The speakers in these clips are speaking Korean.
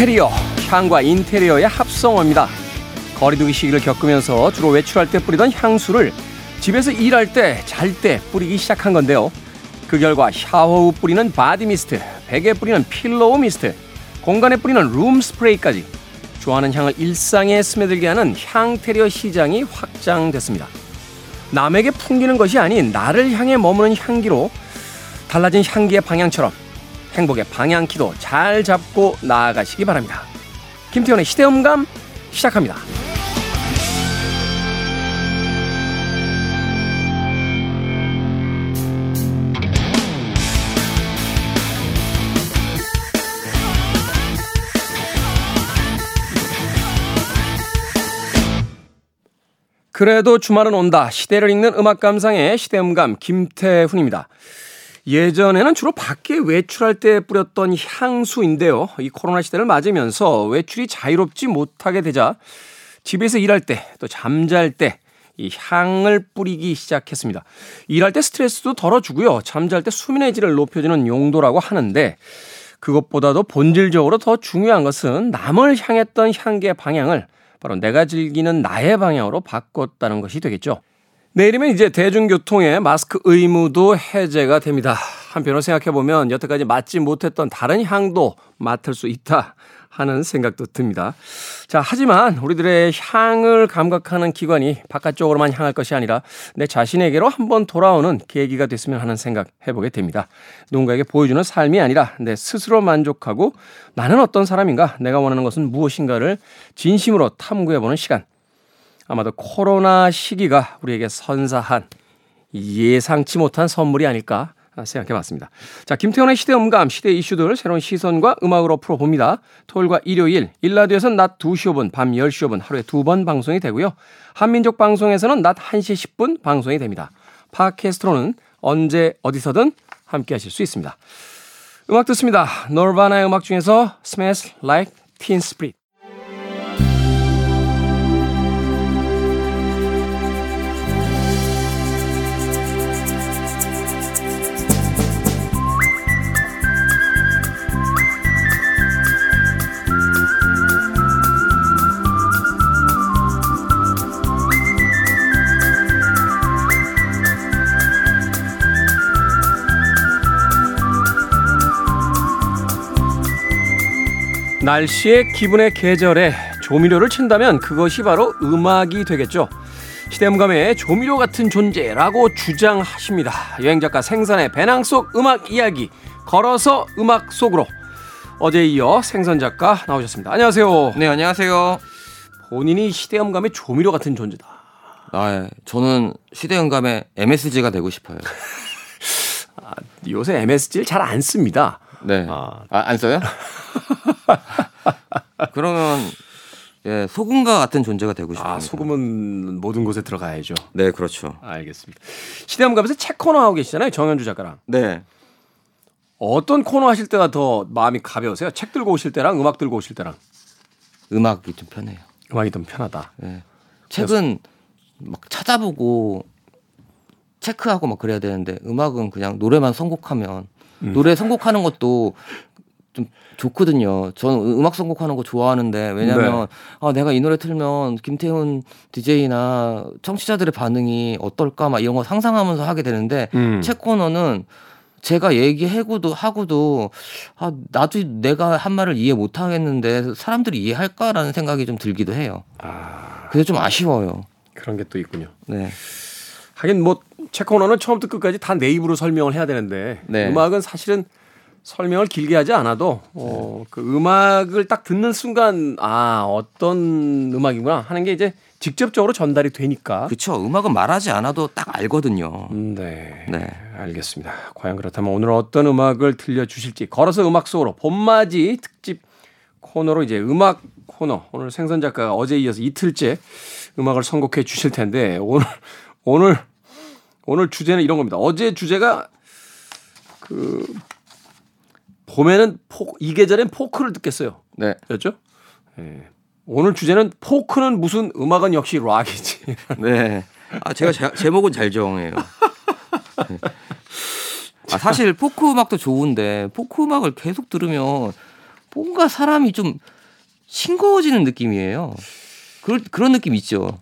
향테리어, 향과 인테리어의 합성어입니다. 거리두기 시기를 겪으면서 주로 외출할 때 뿌리던 향수를 집에서 일할 때, 잘 때 뿌리기 시작한 건데요. 그 결과 샤워 후 뿌리는 body mist, 베개 뿌리는 pillow mist, 공간에 뿌리는 룸 스프레이까지 좋아하는 향을 일상에 스며들게 하는 향테리어 시장이 확장됐습니다. 남에게 풍기는 것이 아닌 나를 향해 머무는 향기로 달라진 향기의 방향처럼 행복의 방향키도 잘 잡고 나아가시기 바랍니다. 김태현의 시대음감 시작합니다. 그래도 주말은 온다. 시대를 읽는 음악 감상의 시대음감 김태훈입니다. 예전에는 주로 밖에 외출할 때 뿌렸던 향수인데요. 이 코로나 시대를 맞으면서 외출이 자유롭지 못하게 되자 집에서 일할 때 또 잠잘 때 이 향을 뿌리기 시작했습니다. 일할 때 스트레스도 덜어주고요. 잠잘 때 수면의 질을 높여주는 용도라고 하는데 그것보다도 본질적으로 더 중요한 것은 남을 향했던 향기의 방향을 바로 내가 즐기는 나의 방향으로 바꿨다는 것이 되겠죠. 내일이면 이제 대중교통의 마스크 의무도 해제가 됩니다. 한편으로 생각해보면 여태까지 맡지 못했던 다른 향도 맡을 수 있다 하는 생각도 듭니다. 자, 하지만 우리들의 향을 감각하는 기관이 바깥쪽으로만 향할 것이 아니라 내 자신에게로 한번 돌아오는 계기가 됐으면 하는 생각 해보게 됩니다. 누군가에게 보여주는 삶이 아니라 내 스스로 만족하고 나는 어떤 사람인가, 내가 원하는 것은 무엇인가를 진심으로 탐구해보는 시간. 아마도 코로나 시기가 우리에게 선사한 예상치 못한 선물이 아닐까 생각해 봤습니다. 자, 김태훈의 시대 음감, 시대 이슈들 새로운 시선과 음악으로 풀어봅니다. 토요일과 일요일, 1라디오에서는 낮 2시 5분, 밤 10시 5분 하루에 두 번 방송이 되고요. 한민족 방송에서는 낮 1시 10분 방송이 됩니다. 팟캐스트로는 언제 어디서든 함께 하실 수 있습니다. 음악 듣습니다. 노르바나의 음악 중에서 Smells Like Teen Spirit. 날씨의 기분의 계절에 조미료를 친다면 그것이 바로 음악이 되겠죠. 시대음감의 조미료 같은 존재라고 주장하십니다. 여행작가 생선의 배낭 속 음악 이야기 걸어서 음악 속으로 어제 이어 생선 작가 나오셨습니다. 안녕하세요. 네, 안녕하세요. 본인이 시대음감의 조미료 같은 존재다. 아, 예. 저는 시대음감의 MSG가 되고 싶어요. 아, 요새 MSG를 잘 안 씁니다. 네. 아, 안 써요? 그러면 예, 소금과 같은 존재가 되고 싶습니다. 아, 소금은 모든 곳에 들어가야죠. 네, 그렇죠. 알겠습니다. 시대음감에서 책 코너 하고 계시잖아요. 정현주 작가랑. 네. 어떤 코너 하실 때가 더 마음이 가벼우세요? 책 들고 오실 때랑 음악 들고 오실 때랑? 음악이 좀 편해요. 음악이 좀 편하다. 네. 책은 막 찾아보고 체크하고 막 그래야 되는데 음악은 그냥 노래만 선곡하면 음. 노래 선곡하는 것도 좀 좋거든요. 저는 음악 선곡하는 거 좋아하는데 왜냐면 네. 아 내가 이 노래 틀면 김태훈 DJ나 청취자들의 반응이 어떨까 막 이런 거 상상하면서 하게 되는데 음. 책 코너는 제가 얘기하고도 하고도 아 나도 내가 한 말을 이해 못 하겠는데 사람들이 이해할까라는 생각이 좀 들기도 해요. 아. 그래서 좀 아쉬워요. 그런 게 또 있군요. 네. 하긴 뭐책 코너는 처음부터 끝까지 다 내 입으로 설명을 해야 되는데 네. 음악은 사실은 설명을 길게 하지 않아도 어, 그 음악을 딱 듣는 순간 아 어떤 음악이구나 하는 게 이제 직접적으로 전달이 되니까. 그렇죠. 음악은 말하지 않아도 딱 알거든요. 음, 네. 네. 알겠습니다. 과연 그렇다면 오늘 어떤 음악을 들려주실지 걸어서 음악 속으로 봄맞이 특집 코너로 이제 음악 코너 오늘 생선 작가가 어제 이어서 이틀째 음악을 선곡해 주실 텐데 오늘 오늘 오늘 주제는 이런 겁니다. 어제 주제가 그 봄에는 포, 이 계절엔 포크를 듣겠어요. 네. 였죠? 예. 오늘 주제는 포크는 무슨 음악은 역시 락이지. 네. 아, 제가 제, 제목은 잘 정해요. 네. 아, 사실 포크 음악도 좋은데 포크 음악을 계속 들으면 뭔가 사람이 좀 싱거워지는 느낌이에요. 그런 그런 느낌 있죠.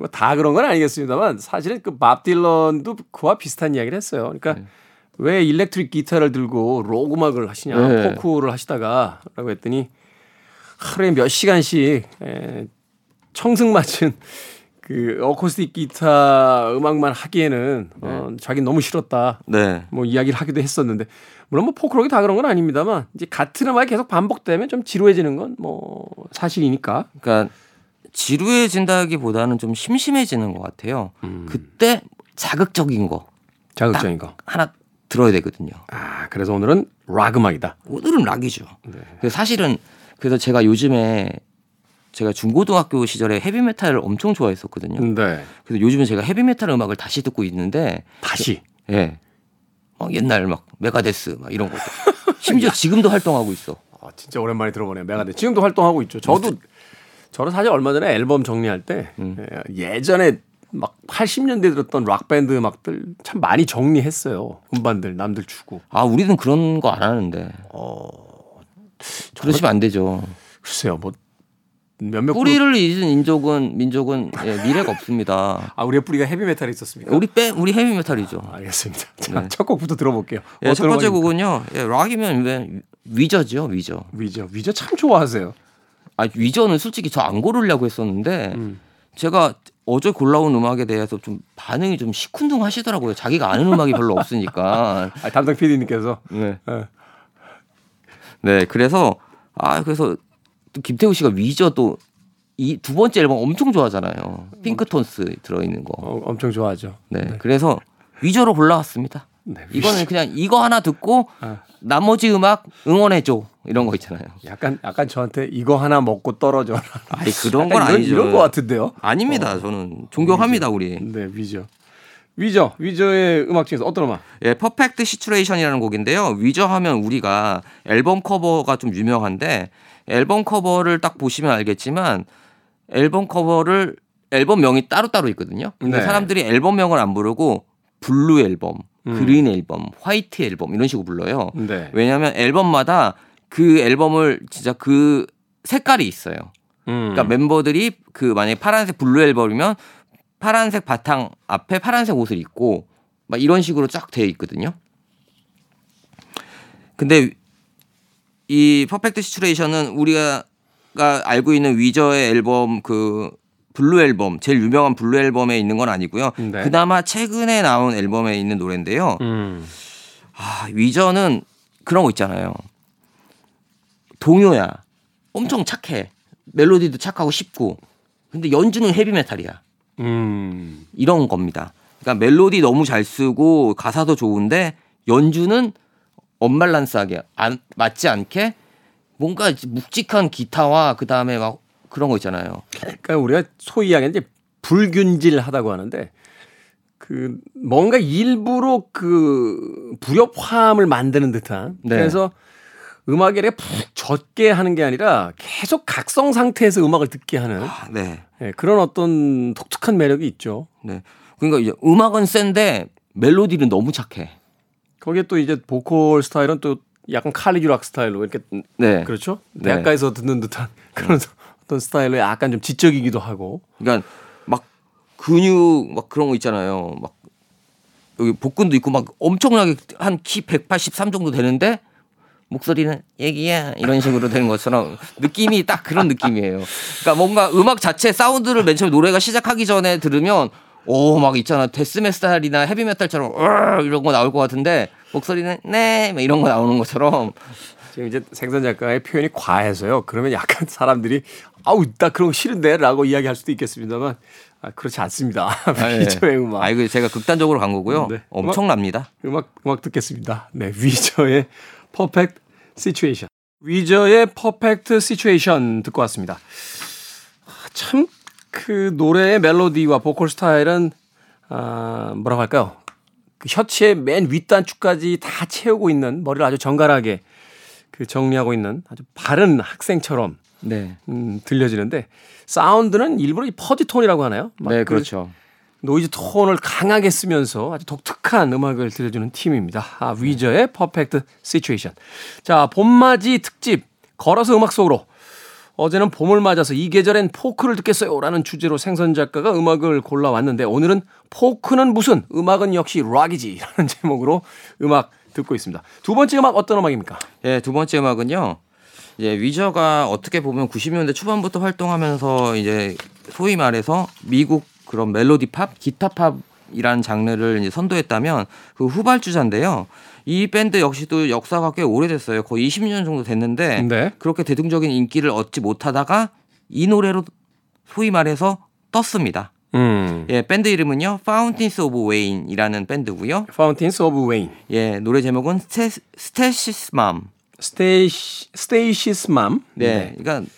뭐다 그런 건 아니겠습니다만 사실은 그 밥 딜런도 그와 비슷한 이야기를 했어요. 그러니까 네. 왜 일렉트릭 기타를 들고 록 음악을 하시냐, 네. 포크를 하시다가라고 했더니 하루에 몇 시간씩 에, 청승 맞은 그 어쿠스틱 기타 음악만 하기에는 어, 자기 너무 싫었다. 네. 뭐 이야기를 하기도 했었는데 물론 뭐 포크록이 다 그런 건 아닙니다만 이제 같은 음악이 계속 반복되면 좀 지루해지는 건 뭐 사실이니까. 그러니까 지루해진다기보다는 좀 심심해지는 것 같아요. 음. 그때 자극적인 거 자극적인 거. 하나 들어야 되거든요. 아 그래서 오늘은 락 음악이다. 오늘은 락이죠. 네. 그래서 사실은 그래서 제가 요즘에 제가 중고등학교 시절에 헤비메탈을 엄청 좋아했었거든요. 네. 그래서 요즘에 제가 헤비메탈 음악을 다시 듣고 있는데 다시. 예. 막 옛날 막 메가데스 막 이런 것도. 심지어 지금도 활동하고 있어. 아, 진짜 오랜만에 들어보네요. 메가데 지금도 활동하고 있죠. 저도 저는 사실 얼마 전에 앨범 정리할 때 예, 예전에 막 80년대 들었던 락 밴드 음악들 참 많이 정리했어요. 음반들 남들 주고. 아, 우리는 그런 거 안 하는데. 어, 그러시면 안 되죠. 글쎄요. 뭐 몇몇 그룹- 뿌리를 잊은 인족은 민족은 예, 미래가 없습니다. 아, 우리의 뿌리가 헤비메탈에 있었습니까? 우리 빼 우리 헤비메탈이죠. 알겠습니다. 자, 첫 곡부터 들어볼게요. 예, 첫 번째? 곡은요. 예, 락이면 왜 위저죠, 위저. 위저. 위저 참 좋아하세요. 아, 위저는 솔직히 저 안 고르려고 했었는데 음. 제가 어제 골라온 음악에 대해서 좀 반응이 좀 시큰둥하시더라고요. 자기가 아는 음악이 별로 없으니까. 아, 담당 PD님께서 네. 예. 네, 그래서 아 그래서 또 김태우 씨가 위저 또 이 두 번째 앨범 엄청 좋아하잖아요. 핑크톤스 들어있는 거. 어, 엄청 좋아하죠. 네, 그래서 위저로 골라왔습니다. 네, 이거는 그냥 이거 하나 듣고 아. 나머지 음악 응원해 줘 이런 거 있잖아요. 약간 약간 저한테 이거 하나 먹고 떨어져라. 아니 그런 건 아니죠. 이런 거 같은데요. 아닙니다. 저는 존경합니다 우리. 네, 위저. 위저. 위저의 음악 중에서 어떤 음악? 예, 퍼펙트 시츄레이션이라는 곡인데요. 위저 하면 우리가 앨범 커버가 좀 유명한데 앨범 커버를 딱 보시면 알겠지만 앨범 커버를 앨범명이 따로따로 있거든요. 근데 네. 사람들이 앨범명을 안 부르고 Blue 앨범, 음. Green 앨범, White 앨범 이런 식으로 불러요. 네. 왜냐하면 앨범마다 그 앨범을 진짜 그 색깔이 있어요. 음. 그러니까 멤버들이 그 만약에 파란색 Blue 앨범이면 파란색 바탕 앞에 파란색 옷을 입고 막 이런 식으로 쫙 되어 있거든요. 근데 이 퍼펙트 시츄레이션은 우리가 알고 있는 위저의 앨범 그 Blue 앨범 제일 유명한 Blue 앨범에 있는 건 아니고요. 네. 그나마 최근에 나온 앨범에 있는 노래인데요. 음. 아, 위저는 그런 거 있잖아요. 동요야. 엄청 착해. 멜로디도 착하고 쉽고. 근데 연주는 헤비메탈이야. 음. 이런 겁니다. 그러니까 멜로디 너무 잘 쓰고 가사도 좋은데 연주는 언밸런스하게 안, 맞지 않게 뭔가 묵직한 기타와 그 다음에 막 그런 거 있잖아요. 그러니까 우리가 소위 이야기하는 이제 불균질하다고 하는데 그 뭔가 일부러 그 불협화음을 만드는 듯한 네. 그래서 음악에 푹 젖게 하는 게 아니라 계속 각성 상태에서 음악을 듣게 하는 아, 네. 예, 그런 어떤 독특한 매력이 있죠. 네. 그러니까 이제 음악은 센데 멜로디는 너무 착해. 거기에 또 이제 보컬 스타일은 또 약간 칼리지 락 스타일로 이렇게 네. 그렇죠. 네. 대학가에서 듣는 듯한 그런 어떤 스타일로 약간 좀 지적이기도 하고. 그러니까 막 근육 막 그런 거 있잖아요. 막 여기 복근도 있고 막 엄청나게 한 키 183 정도 되는데 목소리는 얘기야 이런 식으로 되는 것처럼 느낌이 딱 그런 느낌이에요. 그러니까 뭔가 음악 자체 사운드를 맨 처음에 노래가 시작하기 전에 들으면 오 막 있잖아 데스메탈이나 헤비메탈처럼 으 이런 거 나올 것 같은데 목소리는 네막 이런 거 나오는 것처럼 지금 이제 생선 작가의 표현이 과해서요. 그러면 약간 사람들이 아우 나 그런 거 싫은데라고 이야기할 수도 있겠습니다만 아, 그렇지 않습니다. 예. 위저의 음악. 아 이거 제가 극단적으로 간 거고요. 네. 엄청납니다. 음악 음악 듣겠습니다. 네, 위저의 Perfect Situation. 위저의 Perfect Situation 듣고 왔습니다. 참 그 노래의 멜로디와 보컬 스타일은 아 뭐라고 할까요? 그 셔츠의 맨 윗단추까지 다 채우고 있는 머리를 아주 정갈하게 그 정리하고 있는 아주 바른 학생처럼 네. 음, 들려지는데 사운드는 일부러 이 fuzzy 톤이라고 하나요? 막 네, 그 그렇죠. 노이즈 톤을 강하게 쓰면서 아주 독특한 음악을 들려주는 팀입니다. 아, 위저의 Perfect Situation. 자, 봄맞이 특집 걸어서 음악 속으로 어제는 봄을 맞아서 이 계절엔 포크를 듣겠어요 라는 주제로 생선 작가가 음악을 골라왔는데 오늘은 포크는 무슨 음악은 역시 락이지 라는 제목으로 음악 듣고 있습니다. 두 번째 음악 어떤 음악입니까? 예, 두 번째 음악은요. 이제 위저가 어떻게 보면 90년대 초반부터 활동하면서 이제 소위 말해서 미국 그런 멜로디 팝, 기타 팝이라는 장르를 이제 선도했다면 그 후발주자인데요. 이 밴드 역시도 역사가 꽤 오래됐어요. 거의 20년 정도 됐는데 네. 그렇게 대중적인 인기를 얻지 못하다가 이 노래로 소위 말해서 떴습니다. 음. 예, 밴드 이름은요. Fountains of Wayne이라는 밴드고요. Fountains of Wayne. 예, 노래 제목은 스테, Stacy's Mom. Stacy Stacy's Mom. 네. 그러니까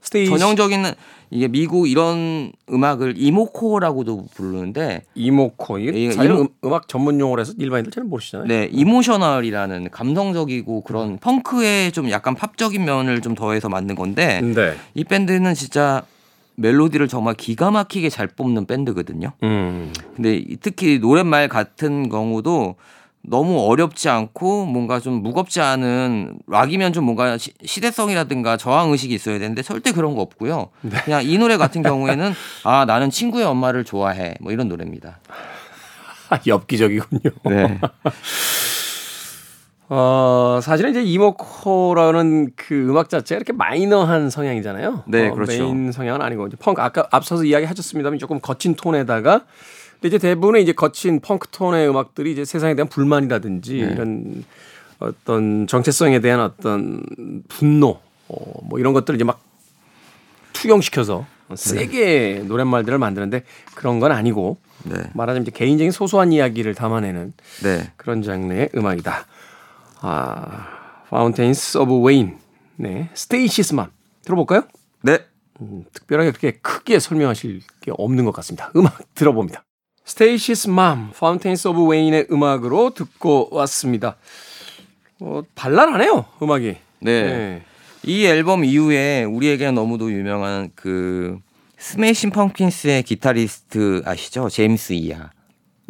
Stacy 전형적인 이게 미국 이런 음악을 emocore라고도 부르는데 emocore 이게 이- 사실 emo- 음, 음악 전문 용어로 해서 일반인들 잘 모르시잖아요. 네, emotional이라는 감성적이고 그런 펑크에 좀 약간 팝적인 면을 좀 더해서 만든 건데 네. 이 밴드는 진짜 멜로디를 정말 기가 막히게 잘 뽑는 밴드거든요. 음. 근데 이- 특히 노랫말 같은 경우도 너무 어렵지 않고 뭔가 좀 무겁지 않은 락이면 좀 뭔가 시, 시대성이라든가 저항 의식이 있어야 되는데 절대 그런 거 없고요. 그냥 이 노래 같은 경우에는 아 나는 친구의 엄마를 좋아해 뭐 이런 노래입니다. 엽기적이군요. 네. 어, 사실은 이제 이모코라는 그 음악 자체가 이렇게 마이너한 성향이잖아요. 네, 어, 그렇죠. 메인 성향은 아니고 펑크 아까 앞서서 이야기 하셨습니다만 조금 거친 톤에다가 근데 이제 대부분의 이제 거친 펑크 톤의 음악들이 이제 세상에 대한 불만이라든지 네. 이런 어떤 정체성에 대한 어떤 분노 어, 뭐 이런 것들을 이제 막 투영시켜서 세게 노랫말들을 만드는데 그런 건 아니고 네. 말하자면 이제 개인적인 소소한 이야기를 담아내는 네. 그런 장르의 음악이다. 아, Fountains of Wayne. 네. Stacy's Mom 들어볼까요? 네. 음, 특별하게 그렇게 크게 설명하실 게 없는 것 같습니다. 음악 들어봅니다. Stacy's Mom, Fountains of Wayne의 음악으로 듣고 왔습니다. 어, 발랄하네요, 음악이. 네. 이 앨범 이후에 우리에게는 너무도 유명한 그 Smashing Pumpkins의 기타리스트 아시죠? 제임스 이하.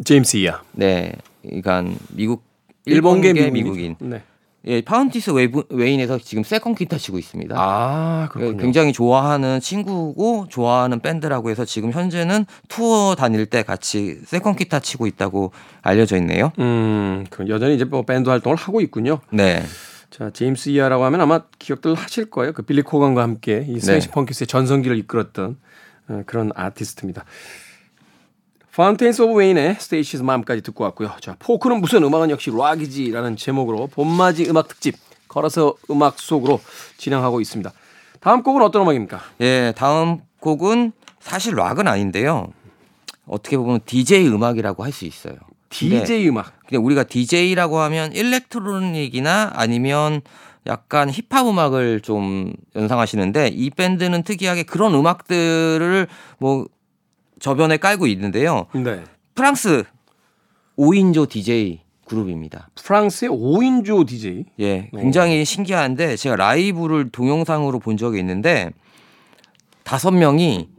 제임스 이하. 네. 그러니까 미국 일본계. 미국인. 네. 예, Fountains of Wave, Wayne에서 지금 second 기타 치고 있습니다. 아, 예, 그렇군요. 굉장히 좋아하는 친구고 좋아하는 밴드라고 해서 지금 현재는 투어 다닐 때 같이 second 기타 치고 있다고 알려져 있네요. 음, 그 여전히 이제 뭐 밴드 활동을 하고 있군요. 네. 자, 제임스 이하라고 하면 아마 기억들 하실 거예요. 그 빌리 코건과 함께 이 Smashing 네. 펑키스의 전성기를 이끌었던 어, 그런 아티스트입니다. Fountains of Wayne의 Stacy's Mom까지 듣고 왔고요. 자, 포크는 무슨 음악은 역시 락이지라는 제목으로 봄맞이 음악 특집 걸어서 음악 속으로 진행하고 있습니다. 다음 곡은 어떤 음악입니까? 예, 다음 곡은 사실 락은 아닌데요. 어떻게 보면 DJ 음악이라고 할 수 있어요. 근데 DJ 음악. 그냥 우리가 DJ라고 하면 electronic이나 아니면 약간 힙합 음악을 좀 연상하시는데 이 밴드는 특이하게 그런 음악들을 뭐 저변에 깔고 있는데요. 네. 프랑스 5인조 DJ 그룹입니다. 프랑스의 5인조 DJ. 예, 굉장히 신기한데 제가 라이브를 동영상으로 본 적이 있는데 다섯 명이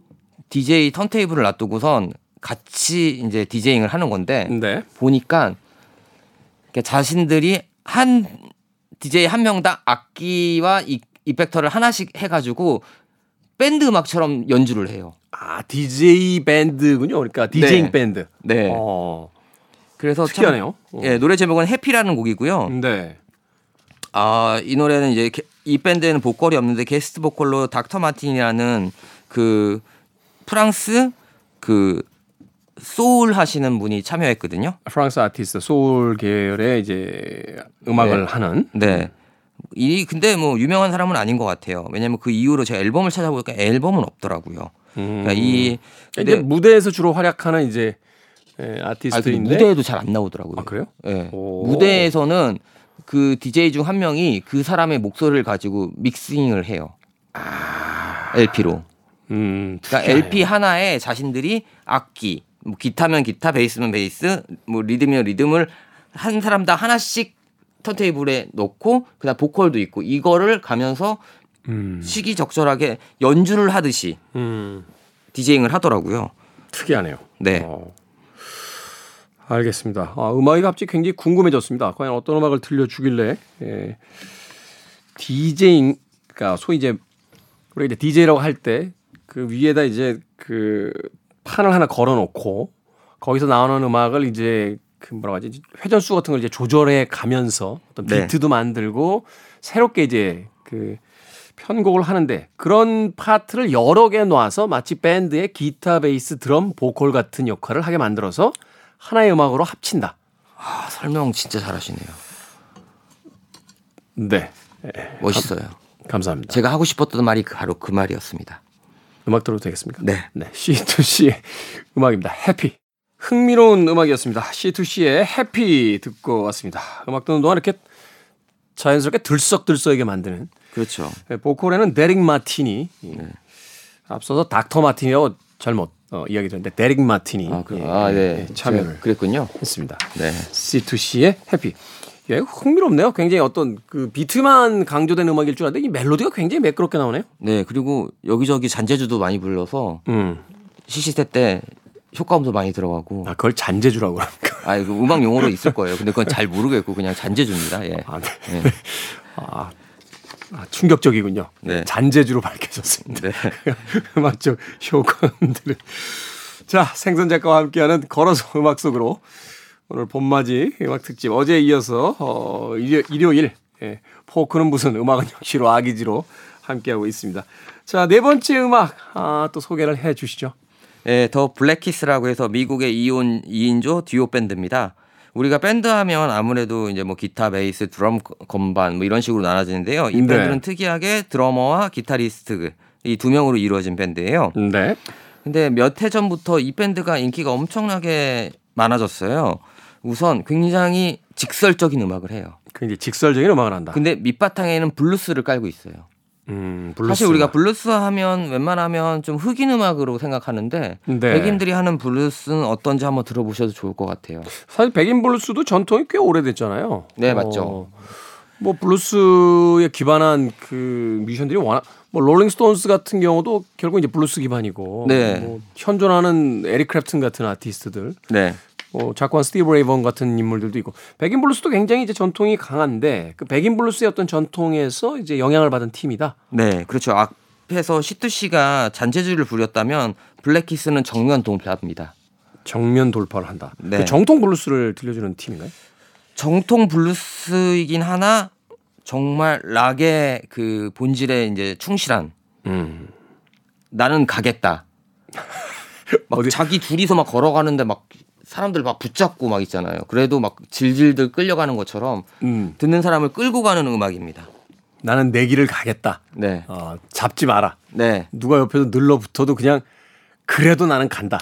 DJ 턴테이블을 놔두고선 같이 이제 디제잉을 하는 건데 네. 보니까 자신들이 한 DJ 한 명당 악기와 이, 이펙터를 하나씩 해가지고 밴드 음악처럼 연주를 해요. 아, DJ 밴드군요. 그러니까 디제잉 네. 밴드. 네. 어. 그래서 참- 특이하네요. 어. 예, 노래 제목은 Happy라는 곡이고요. 네. 아, 이 노래는 이제 게- 이 밴드에는 보컬이 없는데 게스트 보컬로 닥터 마틴이라는 그 프랑스 그 소울 하시는 분이 참여했거든요. 프랑스 아티스트 소울 계열의 이제 음악을 네. 하는 네. 이 근데 뭐 유명한 사람은 아닌 것 같아요. 왜냐면 그 이후로 제가 앨범을 찾아보니까 앨범은 없더라고요. 그러니까 이 이제 근데 무대에서 주로 활약하는 이제 예, 아, 아티스트인데 무대에도 잘 안 나오더라고요. 아, 그래요? 예. 오. 무대에서는 그 DJ 중 한 명이 그 사람의 목소리를 가지고 믹싱을 해요. LP로. 음, 그러니까. LP 하나에 자신들이 악기, 뭐 기타면 기타, 베이스면 베이스, 뭐 리듬이면 리듬을 한 사람당 하나씩 턴테이블에 놓고 그다음 보컬도 있고 이거를 가면서 음, 시기적절하게 연주를 하듯이 음, 디제잉을 하더라고요. 특이하네요. 네. 어. 알겠습니다. 아, 음악이 갑자기 굉장히 궁금해졌습니다. 과연 어떤 음악을 들려주길래 예, 디제잉 그러니까 소위 이제 우리 이제 DJ라고 할 때 그 위에다 이제 그 판을 하나 걸어 놓고 거기서 나오는 음악을 이제 그 뭐라고 하지 회전수 같은 걸 이제 조절해 가면서 어떤 네. 비트도 만들고 새롭게 이제 그 편곡을 하는데 그런 파트를 여러 개 놔서 마치 밴드의 기타, 베이스, 드럼, 보컬 같은 역할을 하게 만들어서 하나의 음악으로 합친다. 아, 설명 진짜 잘하시네요. 네. 멋있어요. 감 사합니다. 제가 하고 싶었던 말이 바로 그 말이었습니다. 음악 들어도 되겠습니까? 네. 네. C2C의 음악입니다. Happy. 흥미로운 음악이었습니다. C2C의 Happy 듣고 왔습니다. 음악 듣는 동안 이렇게 자연스럽게 들썩들썩하게 만드는 그렇죠. 네, 보컬에는 데릭 마티니 예. 앞서서 닥터 마티니라고 잘못 어, 이야기 드렸는데 데릭 마티니 아, 그, 예, 아 네. 예, 참여를 그랬군요. 했습니다. 네. C2C의 Happy. 예, 흥미롭네요. 굉장히 어떤 그 비트만 강조된 음악일 줄 알았는데 이 멜로디가 굉장히 매끄럽게 나오네요. 네, 그리고 여기저기 잔재주도 많이 불러서 음. 시시때 때 효과음도 많이 들어가고. 아, 그걸 잔재주라고 그럽니까? 아, 이거 음악 용어로 있을 거예요. 근데 그건 잘 모르겠고 그냥 잔재주입니다. 예. 아, 네. 네. 아, 아, 충격적이군요. 네. 잔재주로 밝혀졌습니다. 네. 음악적 효과음들을. 자, 생선 작가와 함께하는 걸어서 음악 속으로 오늘 봄맞이 음악 특집 어제에 이어서 어, 일요, 일요 일 예, 포크는 무슨 음악은 역시 락이지로 함께하고 있습니다. 자, 네 번째 음악 아, 또 소개를 해 주시죠. 예, The Black Keys라고 해서 미국의 2인, 2인조 듀오 밴드입니다. 우리가 밴드 하면 아무래도 이제 뭐 기타, 베이스, 드럼, 건반 뭐 이런 식으로 나눠지는데요. 이 네. 밴드는 특이하게 드러머와 기타리스트 이 두 명으로 이루어진 밴드예요. 네. 근데 몇 해 전부터 이 밴드가 인기가 엄청나게 많아졌어요. 우선 굉장히 직설적인 음악을 해요. 그 이제 직설적인 음악을 한다. 근데 밑바탕에는 블루스를 깔고 있어요. 음, 블루스. 사실 우리가 블루스 하면 웬만하면 좀 흑인 음악으로 생각하는데 네. 백인들이 하는 블루스는 어떤지 한번 들어보셔도 좋을 것 같아요. 사실 백인 블루스도 전통이 꽤 오래됐잖아요. 네, 맞죠. 뭐 블루스에 기반한 그 뮤지션들이 워낙 뭐 Rolling Stones 같은 경우도 결국 이제 블루스 기반이고 네. 뭐 현존하는 에릭 크랩튼 같은 아티스트들 네. 뭐 작고한 스티비 레이 본 같은 인물들도 있고 백인 블루스도 굉장히 이제 전통이 강한데 그 백인 블루스의 어떤 전통에서 이제 영향을 받은 팀이다. 네, 그렇죠. 앞에서 시투 씨가 잔재주를 부렸다면 Black Keys는 정면 돌파합니다. 정면 돌파를 한다. 네. 그 정통 블루스를 들려주는 팀인가요? 정통 블루스이긴 하나 정말 락의 그 본질에 이제 충실한 음. 나는 가겠다. 막 어디- 자기 둘이서 막 걸어가는데 막 사람들 막 붙잡고 막 있잖아요. 그래도 막 질질들 끌려가는 것처럼 음. 듣는 사람을 끌고 가는 음악입니다. 나는 내 길을 가겠다. 네. 어, 잡지 마라. 네. 누가 옆에서 늘러붙어도 그냥 그래도 나는 간다.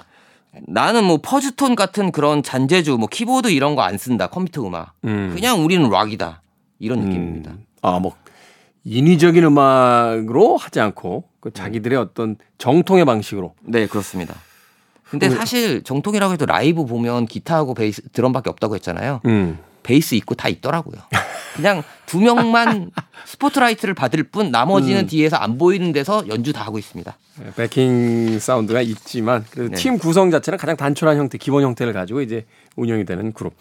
나는 뭐 퍼즈톤 같은 그런 잔재주, 뭐 키보드 이런 거 안 쓴다. 컴퓨터 음악. 음. 그냥 우리는 락이다. 이런 느낌입니다. 아, 뭐 인위적인 음악으로 하지 않고 그 자기들의 어떤 정통의 방식으로. 네, 그렇습니다. 근데 사실 정통이라고 해도 라이브 보면 기타하고 베이스, 드럼밖에 없다고 했잖아요. 음. 베이스 있고 다 있더라고요. 그냥 두 명만 스포트라이트를 받을 뿐 나머지는 음. 뒤에서 안 보이는 데서 연주 다 하고 있습니다. 네, backing 사운드가 있지만 네. 팀 구성 자체는 가장 단촐한 형태, 기본 형태를 가지고 이제 운영이 되는 그룹.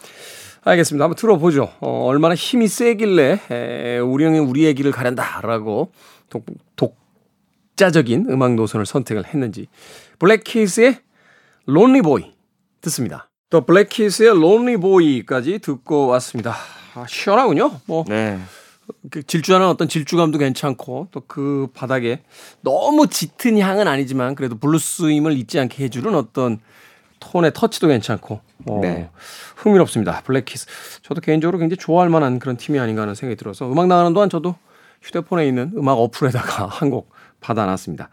알겠습니다. 한번 들어보죠. 어, 얼마나 힘이 세길래 에, 우리 형이 우리의 길을 가련다라고 독, 독자적인 음악 노선을 선택을 했는지. Black Keys의 Lonely Boy 듣습니다. The Black Keys의 Lonely Boy까지 듣고 왔습니다. 아, 시원하군요. 뭐 네. 그 질주하는 어떤 질주감도 괜찮고 또 그 바닥에 너무 짙은 향은 아니지만 그래도 블루스임을 잊지 않게 해주는 어떤 톤의 터치도 괜찮고 어, 네. 흥미롭습니다. Black Keys. 저도 개인적으로 굉장히 좋아할 만한 그런 팀이 아닌가 하는 생각이 들어서 음악 나가는 동안 저도 휴대폰에 있는 음악 어플에다가 한 곡 받아놨습니다.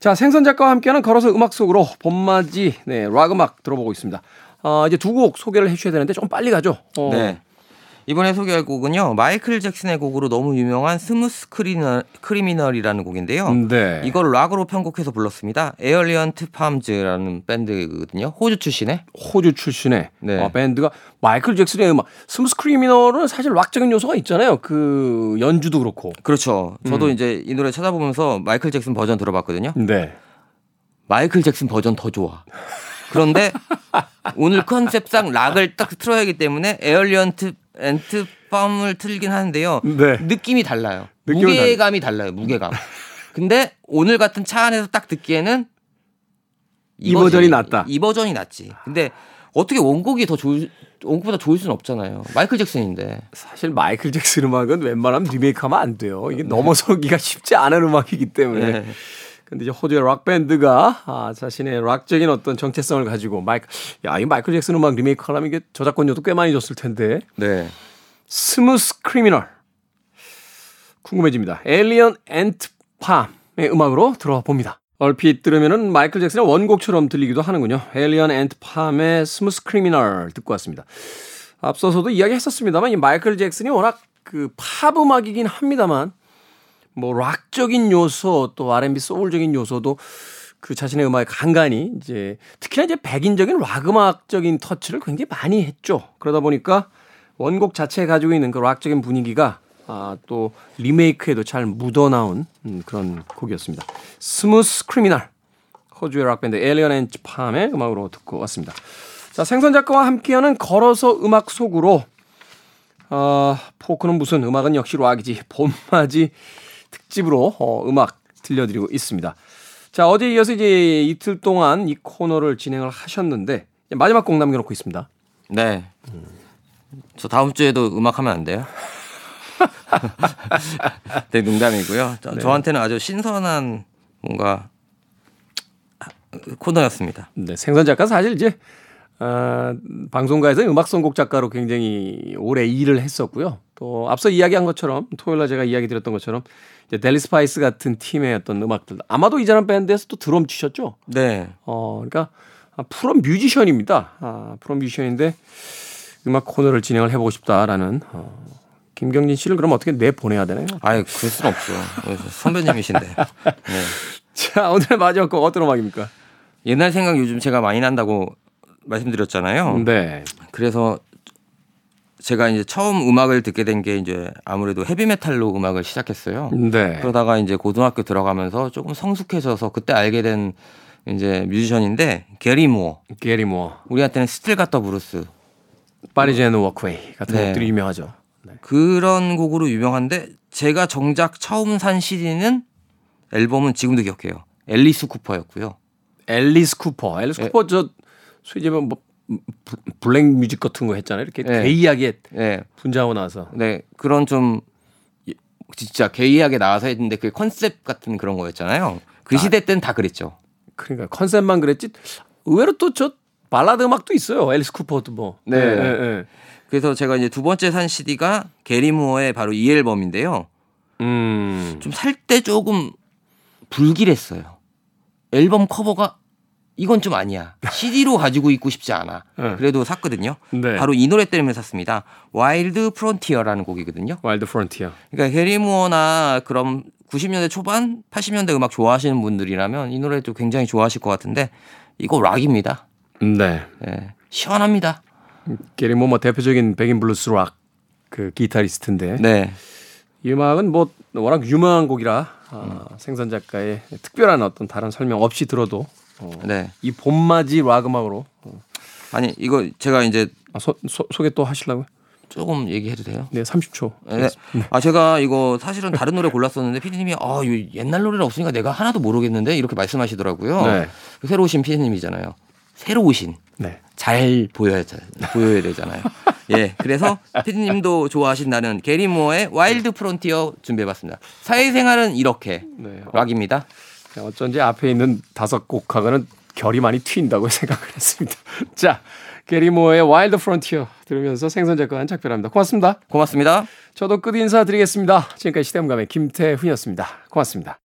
자 생선 작가와 함께하는 걸어서 음악 속으로 봄맞이 네, 락 음악 들어보고 있습니다. 아, 이제 두 곡 소개를 해 주셔야 되는데 좀 빨리 가죠. 어, 네. 이번에 소개할 곡은요. 마이클 잭슨의 곡으로 너무 유명한 Smooth Criminal, Criminal이라는 곡인데요. 네. 이걸 락으로 편곡해서 불렀습니다. Alien Ant Farms라는 밴드거든요. 호주 출신의. 호주 출신의 네. 어, 밴드가 마이클 잭슨의 음악 Smooth Criminal은 사실 락적인 요소가 있잖아요. 그 연주도 그렇고. 그렇죠. 저도 음. 이제 이 노래 찾아보면서 마이클 잭슨 버전 들어봤거든요. 네. 마이클 잭슨 버전 더 좋아. 그런데 오늘 컨셉상 락을 딱 틀어야 하기 때문에 Alien Ant Farm을 틀긴 하는데요. 네. 느낌이 달라요. 무게감이 달라요. 무게감. 근데 오늘 같은 차 안에서 딱 듣기에는 이 버전이 낫다. 이 버전이 낫지. 근데 어떻게 원곡이 더 좋을 원곡보다 좋을 수는 없잖아요. 마이클 잭슨인데. 사실 마이클 잭슨 음악은 웬만하면 리메이크하면 안 돼요. 이게 넘어서기가 쉽지 않은 음악이기 때문에. 네. 근데 이제 호주의 락 밴드가 아, 자신의 락적인 어떤 정체성을 가지고 마이클 야, 이 마이클 잭슨 음악 리메이크 하려면 이게 저작권료도 꽤 많이 줬을 텐데. 네. Smooth Criminal 궁금해집니다. Alien Ant Farm의 음악으로 들어봅니다. 얼핏 들으면은 마이클 잭슨의 원곡처럼 들리기도 하는군요. Alien Ant Farm의 Smooth Criminal 듣고 왔습니다. 앞서서도 이야기했었습니다만 이 마이클 잭슨이 워낙 그 팝 음악이긴 합니다만 뭐 락적인 요소 또 R&B 소울적인 요소도 그 자신의 음악에 간간히 이제 특히나 이제 백인적인 락 음악적인 터치를 굉장히 많이 했죠. 그러다 보니까 원곡 자체에 가지고 있는 그 락적인 분위기가 아, 또 리메이크에도 잘 묻어나온 음, 그런 곡이었습니다. Smooth Criminal 호주의 락밴드 Alien Ant Farm의 음악으로 듣고 왔습니다. 자 생선 작가와 함께하는 걸어서 음악 속으로 어, 포크는 무슨 음악은 역시 락이지 봄맞이 특집으로 어, 음악 들려드리고 있습니다. 자 어제 이어서 이제 이틀 동안 이 코너를 진행을 하셨는데 마지막 곡 남겨놓고 있습니다. 네. 저 다음 주에도 음악 하면 안 돼요? 네, 농담이고요. 저, 네. 저한테는 아주 신선한 뭔가 코너였습니다. 네, 생선 작가 사실 이제 아, 방송가에서 음악 선곡 작가로 굉장히 오래 일을 했었고요. 또 앞서 이야기한 것처럼 토요일 날 제가 이야기 드렸던 것처럼 이제 델리 스파이스 같은 팀의 어떤 음악들 아마도 이자는 밴드에서 또 드럼 치셨죠. 네. 어, 그러니까 아, 프로 뮤지션입니다. 아, 프로 뮤지션인데 음악 코너를 진행을 해보고 싶다라는 어, 김경진 씨를 그럼 어떻게 내 보내야 되나요? 아유, 그럴 순 없죠. 선배님이신데. 네. 자, 오늘의 마지막 곡 어떤 음악입니까? 옛날 생각 요즘 제가 많이 난다고 말씀드렸잖아요. 네. 그래서 제가 이제 처음 음악을 듣게 된 게 이제 아무래도 헤비메탈로 음악을 시작했어요. 네. 그러다가 이제 고등학교 들어가면서 조금 성숙해져서 그때 알게 된 이제 뮤지션인데 게리 모어. 게리 모어, 우리한테는 Still Got the Blues Parisienne Walkways 같은 네. 곡들이 유명하죠. 그런 곡으로 유명한데 제가 정작 처음 산 CD는 앨범은 지금도 기억해요. 앨리스 쿠퍼였고요. 앨리스 쿠퍼. 앨리스 예. 쿠퍼 저 소위 말하면 뭐 브- black music 같은 거 했잖아요. 이렇게 예. 게이하게 네, 분장하고 나서. 네 그런 좀 진짜 게이하게 나와서 했는데 그 컨셉 같은 그런 거였잖아요. 그 시대 때는 다 그랬죠. 그러니까 컨셉만 그랬지. 의외로 또 저 발라드 음악도 있어요. 앨리스 쿠퍼도 뭐. 네. 예, 예. 그래서 제가 이제 두 번째 산 CD가 게리 무어의 바로 이 앨범인데요. 음. 좀 살 때 조금 불길했어요. 앨범 커버가 이건 좀 아니야. CD로 가지고 있고 싶지 않아. 네. 그래도 샀거든요. 네. 바로 이 노래 때문에 샀습니다. Wild Frontier라는 곡이거든요. Wild Frontier. 그러니까 게리 무어나 그럼 90년대 초반, 80년대 음악 좋아하시는 분들이라면 이 노래도 굉장히 좋아하실 것 같은데 이거 락입니다. 네. 예, 시원합니다. 게리 모어 뭐 대표적인 백인 블루스 락 그 기타리스트인데 네. 이 음악은 뭐 워낙 유명한 곡이라 아, 생선 작가의 특별한 어떤 다른 설명 없이 들어도 어, 네. 이 봄맞이 락 음악으로 어, 아니 이거 제가 이제 아, 소, 소, 소개 또 하시려고요? 조금 얘기해도 돼요? 네, 30초. 네. 아 제가 이거 사실은 다른 노래 골랐었는데 피디님이 아 이거 옛날 노래를 없으니까 내가 하나도 모르겠는데 이렇게 말씀하시더라고요. 네. 새로 오신 피디님이잖아요. 새로 오신 네. 잘 보여야 보여야 되잖아요. 예, 그래서 피디님도 좋아하신다는 게리 모어의 Wild Frontier 준비해봤습니다. 사회생활은 이렇게 네. 어, 락입니다. 어쩐지 앞에 있는 다섯 곡하고는 결이 많이 튄다고 생각을 했습니다. 자, 게리 모어의 Wild Frontier 들으면서 생선 작가 한 작별합니다. 고맙습니다. 고맙습니다. 저도 끝 인사 드리겠습니다. 지금까지 시대음감의 김태훈이었습니다. 고맙습니다.